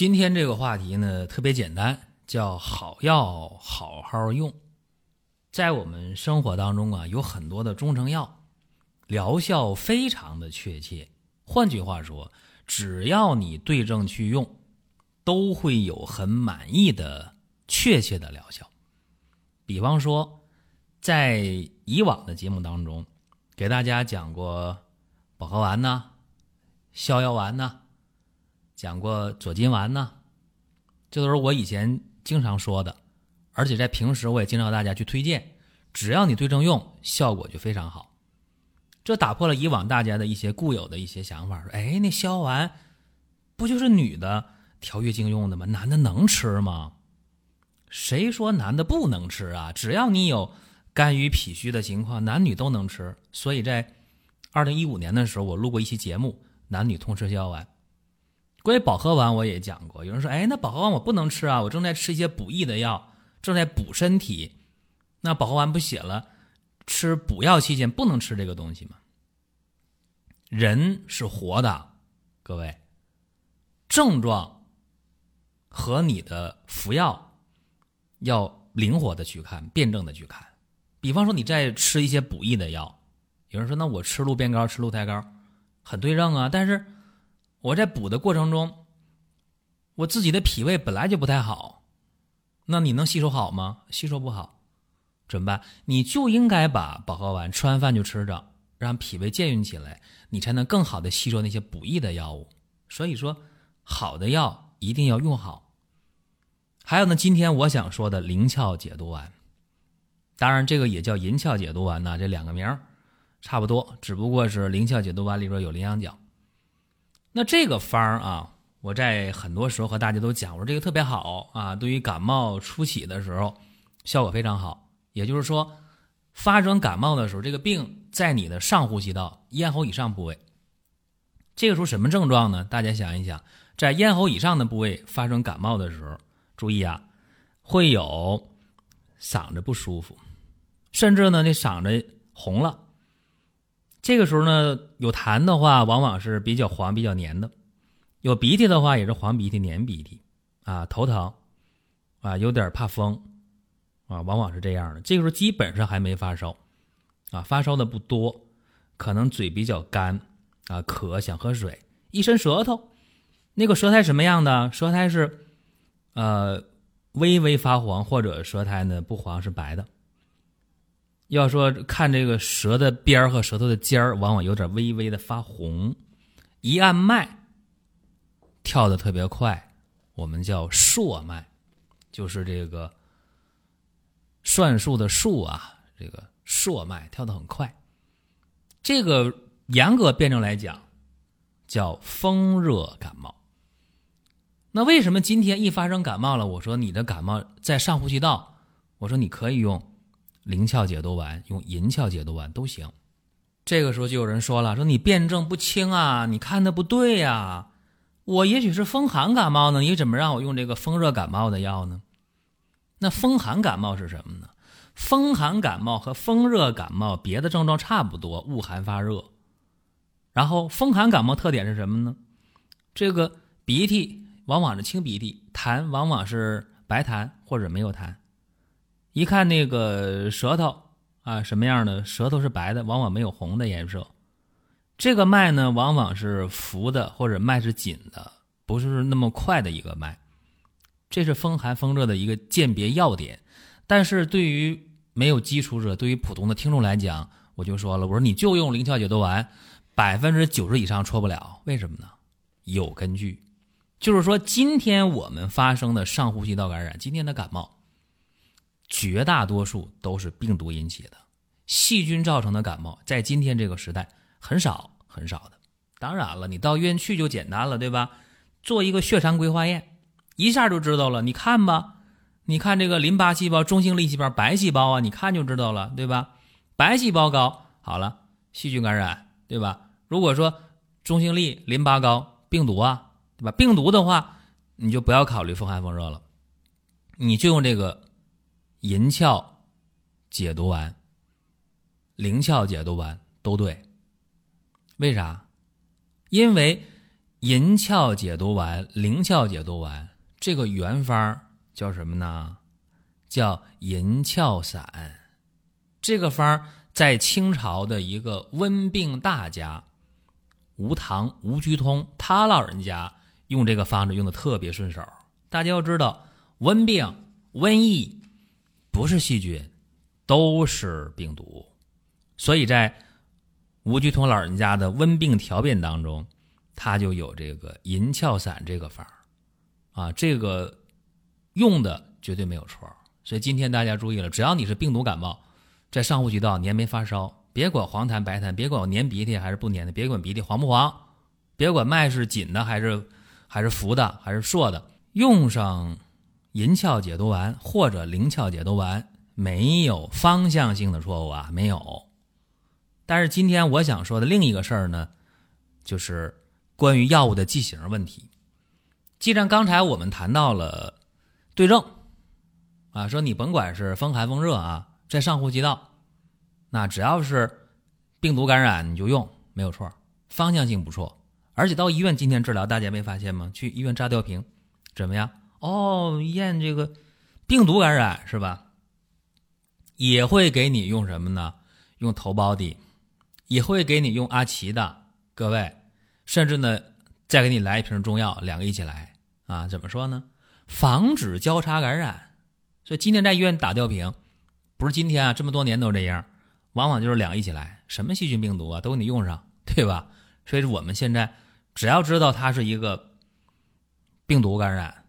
今天这个话题呢，特别简单，叫好药好好用。在我们生活当中啊，有很多的中成药，疗效非常的确切。换句话说，只要你对症去用，都会有很满意的确切的疗效。比方说，在以往的节目当中，给大家讲过保和丸呐、逍遥丸呐。讲过左金丸呢，这都是我以前经常说的，而且在平时我也经常大家去推荐。只要你对症用，效果就非常好。这打破了以往大家的一些固有的一些想法，说：“哎，那消丸不就是女的调月经用的吗？男的能吃吗？”谁说男的不能吃啊？只要你有肝郁脾虚的情况，男女都能吃。所以在二零一五年的时候，我录过一期节目，男女通吃消丸。关于保和丸，我也讲过。有人说：“哎，那保和丸我不能吃啊，我正在吃一些补益的药，正在补身体。那保和丸不写了，吃补药期间不能吃这个东西吗？”人是活的，各位，症状和你的服药要灵活的去看，辩证的去看。比方说，你在吃一些补益的药，有人说：“那我吃鹿鞭膏，吃鹿胎膏，很对症啊。”但是我在补的过程中，我自己的脾胃本来就不太好，那你能吸收好吗？吸收不好，怎么办？你就应该把保和丸吃完饭就吃着，让脾胃健运起来，你才能更好的吸收那些补益的药物。所以说，好的药一定要用好。还有呢，今天我想说的灵窍解毒丸，当然这个也叫银翘解毒丸呢，这两个名儿差不多，只不过是灵窍解毒丸里边有羚羊角。那这个方儿啊，我在很多时候和大家都讲，我说这个特别好啊，对于感冒初起的时候，效果非常好。也就是说，发生感冒的时候，这个病在你的上呼吸道、咽喉以上部位，这个时候什么症状呢？大家想一想，在咽喉以上的部位发生感冒的时候，注意啊，会有嗓子不舒服，甚至呢，那嗓子红了。这个时候呢，有痰的话，往往是比较黄、比较黏的；有鼻涕的话，也是黄鼻涕、黏鼻涕。啊，头疼，啊，有点怕风，啊，往往是这样的。这个时候基本上还没发烧，啊，发烧的不多，可能嘴比较干，啊，渴，想喝水，一伸舌头，那个舌苔什么样的？舌苔是，呃，微微发黄，或者舌苔呢不黄是白的。要说看这个舌的边儿和舌头的尖儿，往往有点微微的发红，一按脉，跳的特别快，我们叫朔脉，就是这个算术的数啊，这个朔脉跳的很快。这个严格辩证来讲，叫风热感冒。那为什么今天一发生感冒了，我说你的感冒在上呼吸道，我说你可以用。灵窍解毒丸用银翘解毒丸都行，这个时候就有人说了：“说你辩证不清啊，你看的不对呀。我也许是风寒感冒呢，你怎么让我用这个风热感冒的药呢？那风寒感冒是什么呢？风寒感冒和风热感冒别的症状差不多，恶寒发热。然后风寒感冒特点是什么呢？这个鼻涕往往是清鼻涕，痰往往是白痰或者没有痰。”一看那个舌头啊，什么样的？舌头是白的，往往没有红的颜色。这个脉呢，往往是浮的，或者脉是紧的，不是那么快的一个脉。这是风寒风热的一个鉴别要点。但是对于没有基础者，对于普通的听众来讲，我就说了，我说你就用灵窍解毒丸，百分之九十以上错不了。为什么呢？有根据，就是说今天我们发生的上呼吸道感染，今天的感冒。绝大多数都是病毒引起的，细菌造成的感冒，在今天这个时代很少很少的。当然了，你到医院去就简单了，对吧？做一个血常规化验，一下就知道了。你看吧，你看这个淋巴细胞、中性粒细胞、白细胞啊，你看就知道了，对吧？白细胞高，好了，细菌感染，对吧？如果说中性粒、淋巴高，病毒啊，对吧？病毒的话，你就不要考虑风寒风热了，你就用这个银翘解毒丸、灵翘解毒丸都对。为啥？因为银翘解毒丸、灵翘解毒丸这个原方叫什么呢？叫银翘散。这个方在清朝的一个温病大家吴唐吴鞠通，他老人家用这个方子用的特别顺手。大家要知道，温病、瘟疫不是细菌，都是病毒，所以在。吴鞠通老人家的温病调变当中，他就有这个银翘散这个方啊，这个用的绝对没有错。所以今天大家注意了，只要你是病毒感冒，在上呼吸道黏没发烧，别管黄痰白痰，别管我粘鼻涕还是不粘的，别管鼻涕黄不黄，别管脉是紧的还是还是浮的还是硕的，用上银翘解毒丸或者灵翘解毒丸，没有方向性的错误啊，没有。但是今天我想说的另一个事儿呢，就是关于药物的剂型问题。既然刚才我们谈到了对症，啊，说你甭管是风寒风热啊，在上呼吸道，那只要是病毒感染你就用，没有错，方向性不错。而且到医院今天治疗，大家没发现吗？去医院扎吊瓶，怎么样？哦，验这个病毒感染是吧？也会给你用什么呢？用头孢的。也会给你用阿奇的，各位，甚至呢，再给你来一瓶中药，两个一起来啊？怎么说呢？防止交叉感染。所以今天在医院打吊瓶，不是今天啊，这么多年都这样，往往就是两个一起来，什么细菌病毒啊，都给你用上，对吧？所以说我们现在只要知道它是一个病毒感染，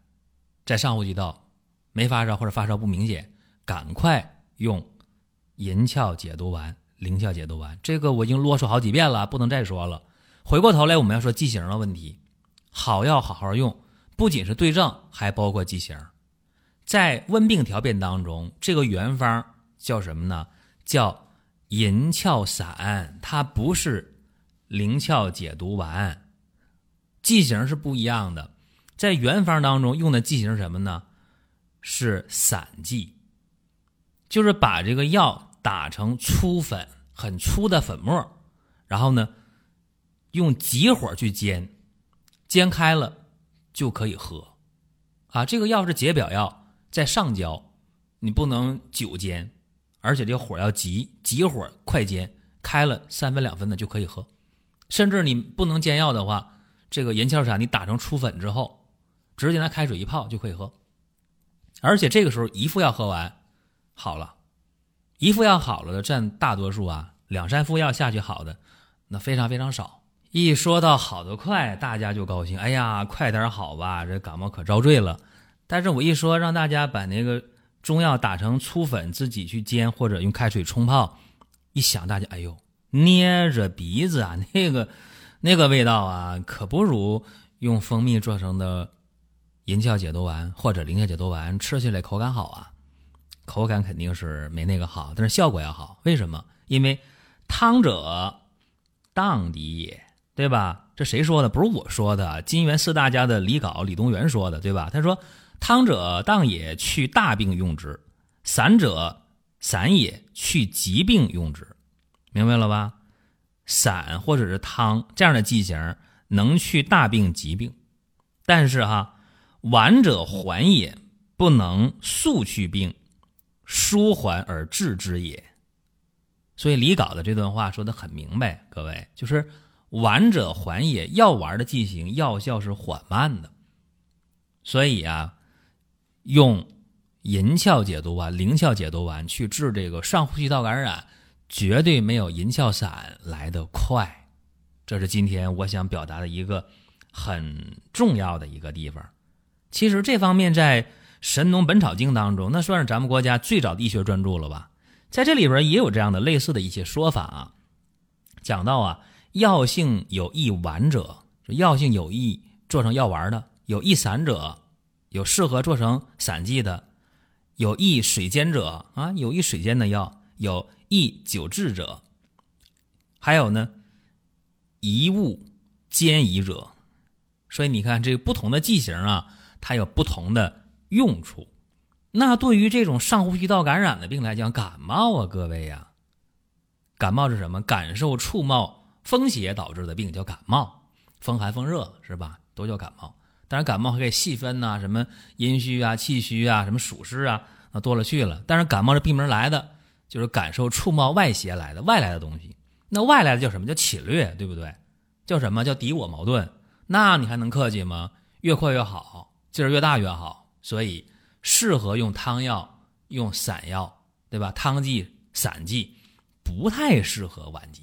在上呼吸道没发烧或者发烧不明显，赶快用银翘解毒丸。灵翘解毒丸，这个我已经啰嗦好几遍了，不能再说了。回过头来，我们要说剂型的问题。好药好好用，不仅是对症，还包括剂型。在温病调变当中，这个原方叫什么呢？叫银翘散，它不是灵翘解毒丸，剂型是不一样的。在原方当中用的剂型是什么呢？是散剂，就是把这个药。打成粗粉，很粗的粉末，然后呢，用急火去煎，煎开了就可以喝。啊，这个药是解表药，在上焦，你不能久煎，而且这个火要急，急火快煎，开了三分两分的就可以喝。甚至你不能煎药的话，这个银翘散你打成粗粉之后，直接拿开水一泡就可以喝。而且这个时候一副药喝完，好了。一副药好了的占大多数啊，两三副药下去好的，那非常非常少。一说到好的快，大家就高兴，哎呀，快点好吧，这感冒可遭罪了。但是我一说让大家把那个中药打成粗粉，自己去煎或者用开水冲泡，一想大家，哎呦，捏着鼻子啊，那个那个味道啊，可不如用蜂蜜做成的银翘解毒丸或者灵翘解毒丸吃起来口感好啊。口感肯定是没那个好，但是效果要好。为什么？因为汤者当敌也，对吧？这谁说的？不是我说的，金元四大家的李杲、李东垣说的，对吧？他说：“汤者当也，去大病用之；散者散也，去疾病用之。”明白了吧？散或者是汤这样的剂型能去大病疾病，但是哈，丸者缓也，不能速去病。舒缓而治之也，所以李杲的这段话说的很明白，各位就是丸者缓也，药丸的剂型药效是缓慢的，所以啊，用银翘解毒丸、灵翘解毒丸去治这个上呼吸道感染，绝对没有银翘散来的快。这是今天我想表达的一个很重要的一个地方。其实这方面在。《神农本草经》当中，那算是咱们国家最早的医学专著了吧？在这里边也有这样的类似的一些说法啊。讲到啊，药性有益丸者，药性有益做成药丸的，有易散者，有适合做成散剂的；有易水煎者啊，有易水煎的药；有易久滞者，还有呢，宜物煎宜者。所以你看，这个不同的剂型啊，它有不同的用处。那对于这种上呼吸道感染的病来讲，感冒啊，各位呀，感冒是什么？感受触冒风邪导致的病叫感冒，风寒风热是吧？都叫感冒。当然，感冒还可以细分呐，什么阴虚啊、气虚啊、什么暑湿啊，那多了去了。但是感冒这病名来的就是感受触冒外邪来的，外来的东西。那外来的叫什么？叫侵略，对不对？叫什么叫敌我矛盾？那你还能客气吗？越快越好，劲儿越大越好。所以。适合用汤药、用散药，对吧？汤剂、散剂不太适合顽疾，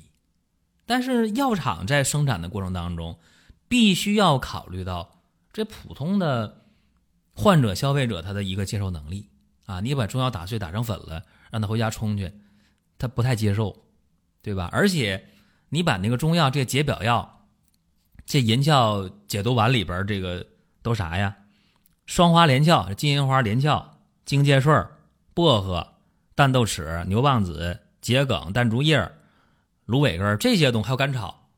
但是药厂在生产的过程当中，必须要考虑到这普通的患者、消费者他的一个接受能力啊。你把中药打碎、打成粉了，让他回家冲去，他不太接受，对吧？而且你把那个中药这解表药，这银翘解毒丸里边这个都啥呀？双花连翘、金银花连翘、荆芥穗、薄荷、淡豆豉、牛蒡子、桔梗、淡竹叶、芦苇根这些东西，还有甘草，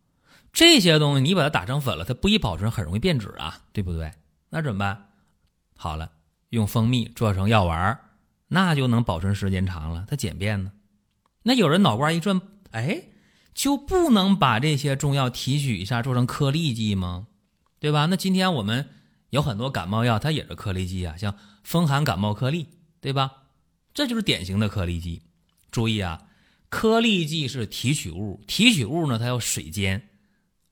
这些东西你把它打成粉了，它不易保存，很容易变质啊，对不对？那怎么办？好了，用蜂蜜做成药丸，那就能保存时间长了，它简便呢。那有人脑瓜一转，哎，就不能把这些中药提取一下做成颗粒剂吗？对吧？那今天我们。有很多感冒药，它也是颗粒剂啊，像风寒感冒颗粒，对吧？这就是典型的颗粒剂。注意啊，颗粒剂是提取物，提取物呢，它要水煎，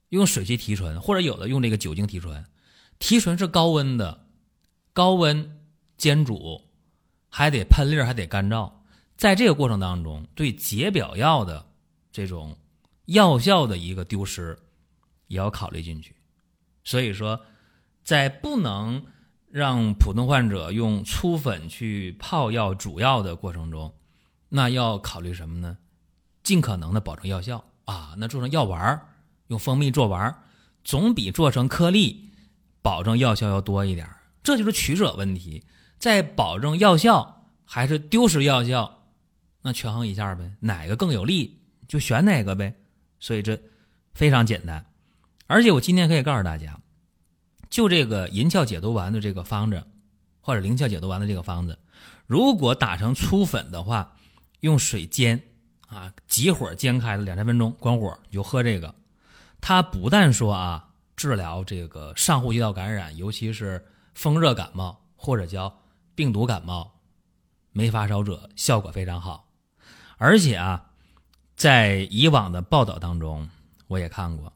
用水去提纯，或者有的用这个酒精提纯。提纯是高温的，高温煎煮，还得喷粒，还得干燥。在这个过程当中，对解表药的这种药效的一个丢失，也要考虑进去。所以说。在不能让普通患者用粗粉去泡药煮药的过程中，那要考虑什么呢？尽可能的保证药效啊。那做成药丸儿用蜂蜜做丸儿总比做成颗粒保证药效要多一点这就是取舍问题，在保证药效还是丢失药效，那权衡一下呗，哪个更有利就选哪个呗。所以这非常简单，而且我今天可以告诉大家。就这个银翘解毒丸的这个方子，或者灵翘解毒丸的这个方子，如果打成粗粉的话，用水煎啊，急火煎开了两三分钟，关火你就喝这个。它不但说啊，治疗这个上呼吸道感染，尤其是风热感冒或者叫病毒感冒，没发烧者效果非常好。而且啊，在以往的报道当中，我也看过。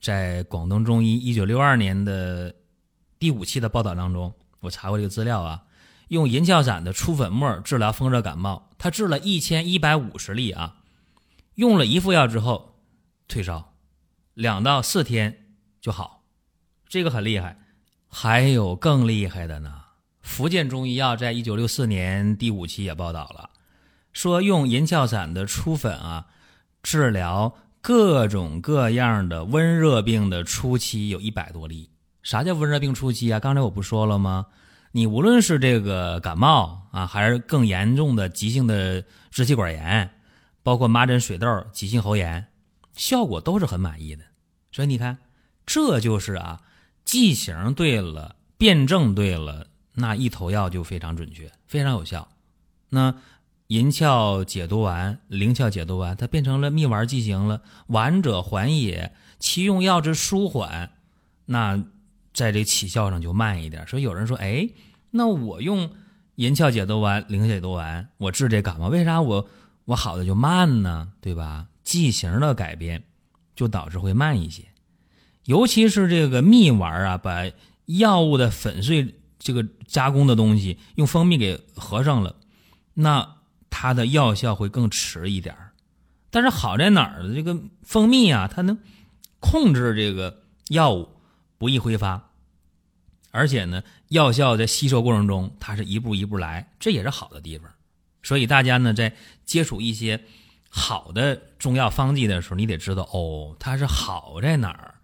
在广东中医一九六二年的第五期的报道当中，我查过这个资料啊，用银翘散的粗粉末治疗风热感冒，他治了一千一百五十例啊，用了一副药之后退烧，两到四天就好，这个很厉害。还有更厉害的呢，福建中医药在一九六四年第五期也报道了，说用银翘散的粗粉啊治疗。各种各样的温热病的初期有一百多例。啥叫温热病初期啊？刚才我不说了吗？你无论是这个感冒啊，还是更严重的急性的支气管炎，包括麻疹、水痘、急性喉炎，效果都是很满意的。所以你看，这就是啊，剂型对了，辩证对了，那一头药就非常准确，非常有效。那。银翘解毒丸、灵翘解毒丸，它变成了蜜丸剂型了。丸者缓也，其用药之舒缓，那在这起效上就慢一点。所以有人说，哎，那我用银翘解毒丸、灵解毒丸，我治这感冒，为啥我我好的就慢呢？对吧？剂型的改变就导致会慢一些。尤其是这个蜜丸啊，把药物的粉碎这个加工的东西用蜂蜜给合上了，那。它的药效会更迟一点但是好在哪儿呢？这个蜂蜜啊，它能控制这个药物不易挥发，而且呢，药效在吸收过程中，它是一步一步来，这也是好的地方。所以大家呢，在接触一些好的中药方剂的时候，你得知道哦，它是好在哪儿，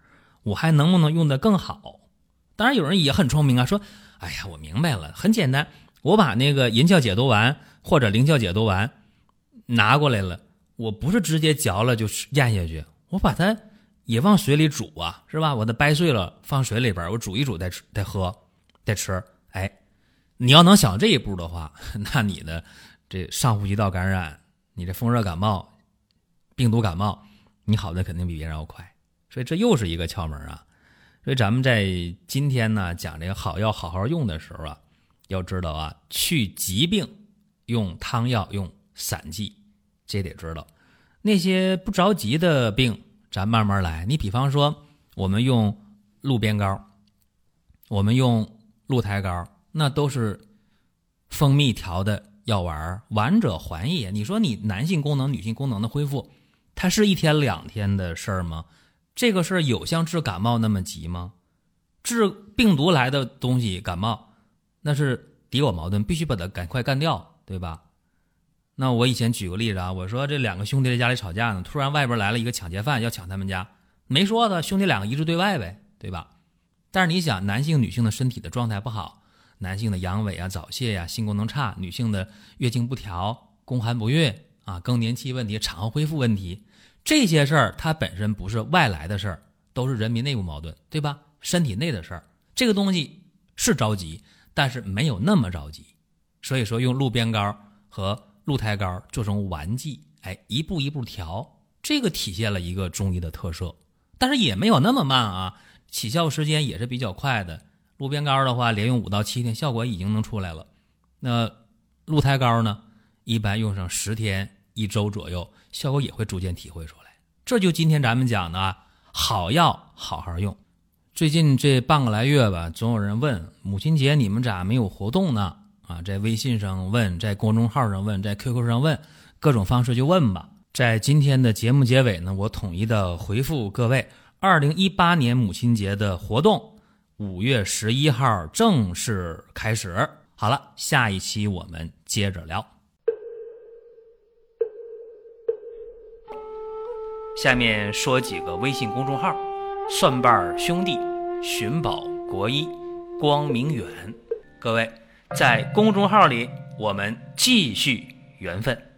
我还能不能用得更好？当然有人也很聪明啊，说：“哎呀，我明白了，很简单，我把那个银翘解毒丸或者灵翘解毒丸拿过来了，我不是直接嚼了就咽下去，我把它也往水里煮啊，是吧？我它掰碎了放水里边，我煮一煮再吃再喝再吃。哎，你要能想这一步的话，那你的这上呼吸道感染，你这风热感冒、病毒感冒，你好的肯定比别人要快。所以这又是一个窍门啊。”所以咱们在今天呢讲这个好药好好用的时候啊，要知道啊，去疾病用汤药用散剂，这得知道。那些不着急的病，咱慢慢来。你比方说，我们用鹿鞭膏，我们用鹿胎膏，那都是蜂蜜调的药丸，丸者还也。你说你男性功能、女性功能的恢复，它是一天两天的事儿吗？这个事儿有像治感冒那么急吗？治病毒来的东西感冒，那是敌我矛盾，必须把它赶快干掉，对吧？那我以前举个例子啊，我说这两个兄弟在家里吵架呢，突然外边来了一个抢劫犯要抢他们家，没说的兄弟两个一致对外呗，对吧？但是你想，男性女性的身体的状态不好，男性的阳痿啊、早泄呀、性功能差，女性的月经不调、宫寒不孕啊、更年期问题、产后恢复问题。这些事儿它本身不是外来的事儿，都是人民内部矛盾，对吧？身体内的事儿，这个东西是着急，但是没有那么着急。所以说，用鹿鞭膏和鹿胎膏做成丸剂，哎，一步一步调，这个体现了一个中医的特色。但是也没有那么慢啊，起效时间也是比较快的。鹿鞭膏的话，连用五到七天，效果已经能出来了。那鹿胎膏呢，一般用上十天。一周左右，效果也会逐渐体会出来。这就今天咱们讲的，好药好好用。最近这半个来月吧，总有人问母亲节你们咋没有活动呢？啊，在微信上问，在公众号上问，在 QQ 上问，各种方式就问吧。在今天的节目结尾呢，我统一的回复各位：二零一八年母亲节的活动，五月十一号正式开始。好了，下一期我们接着聊。下面说几个微信公众号：蒜瓣兄弟、寻宝国医、光明远。各位在公众号里，我们继续缘分。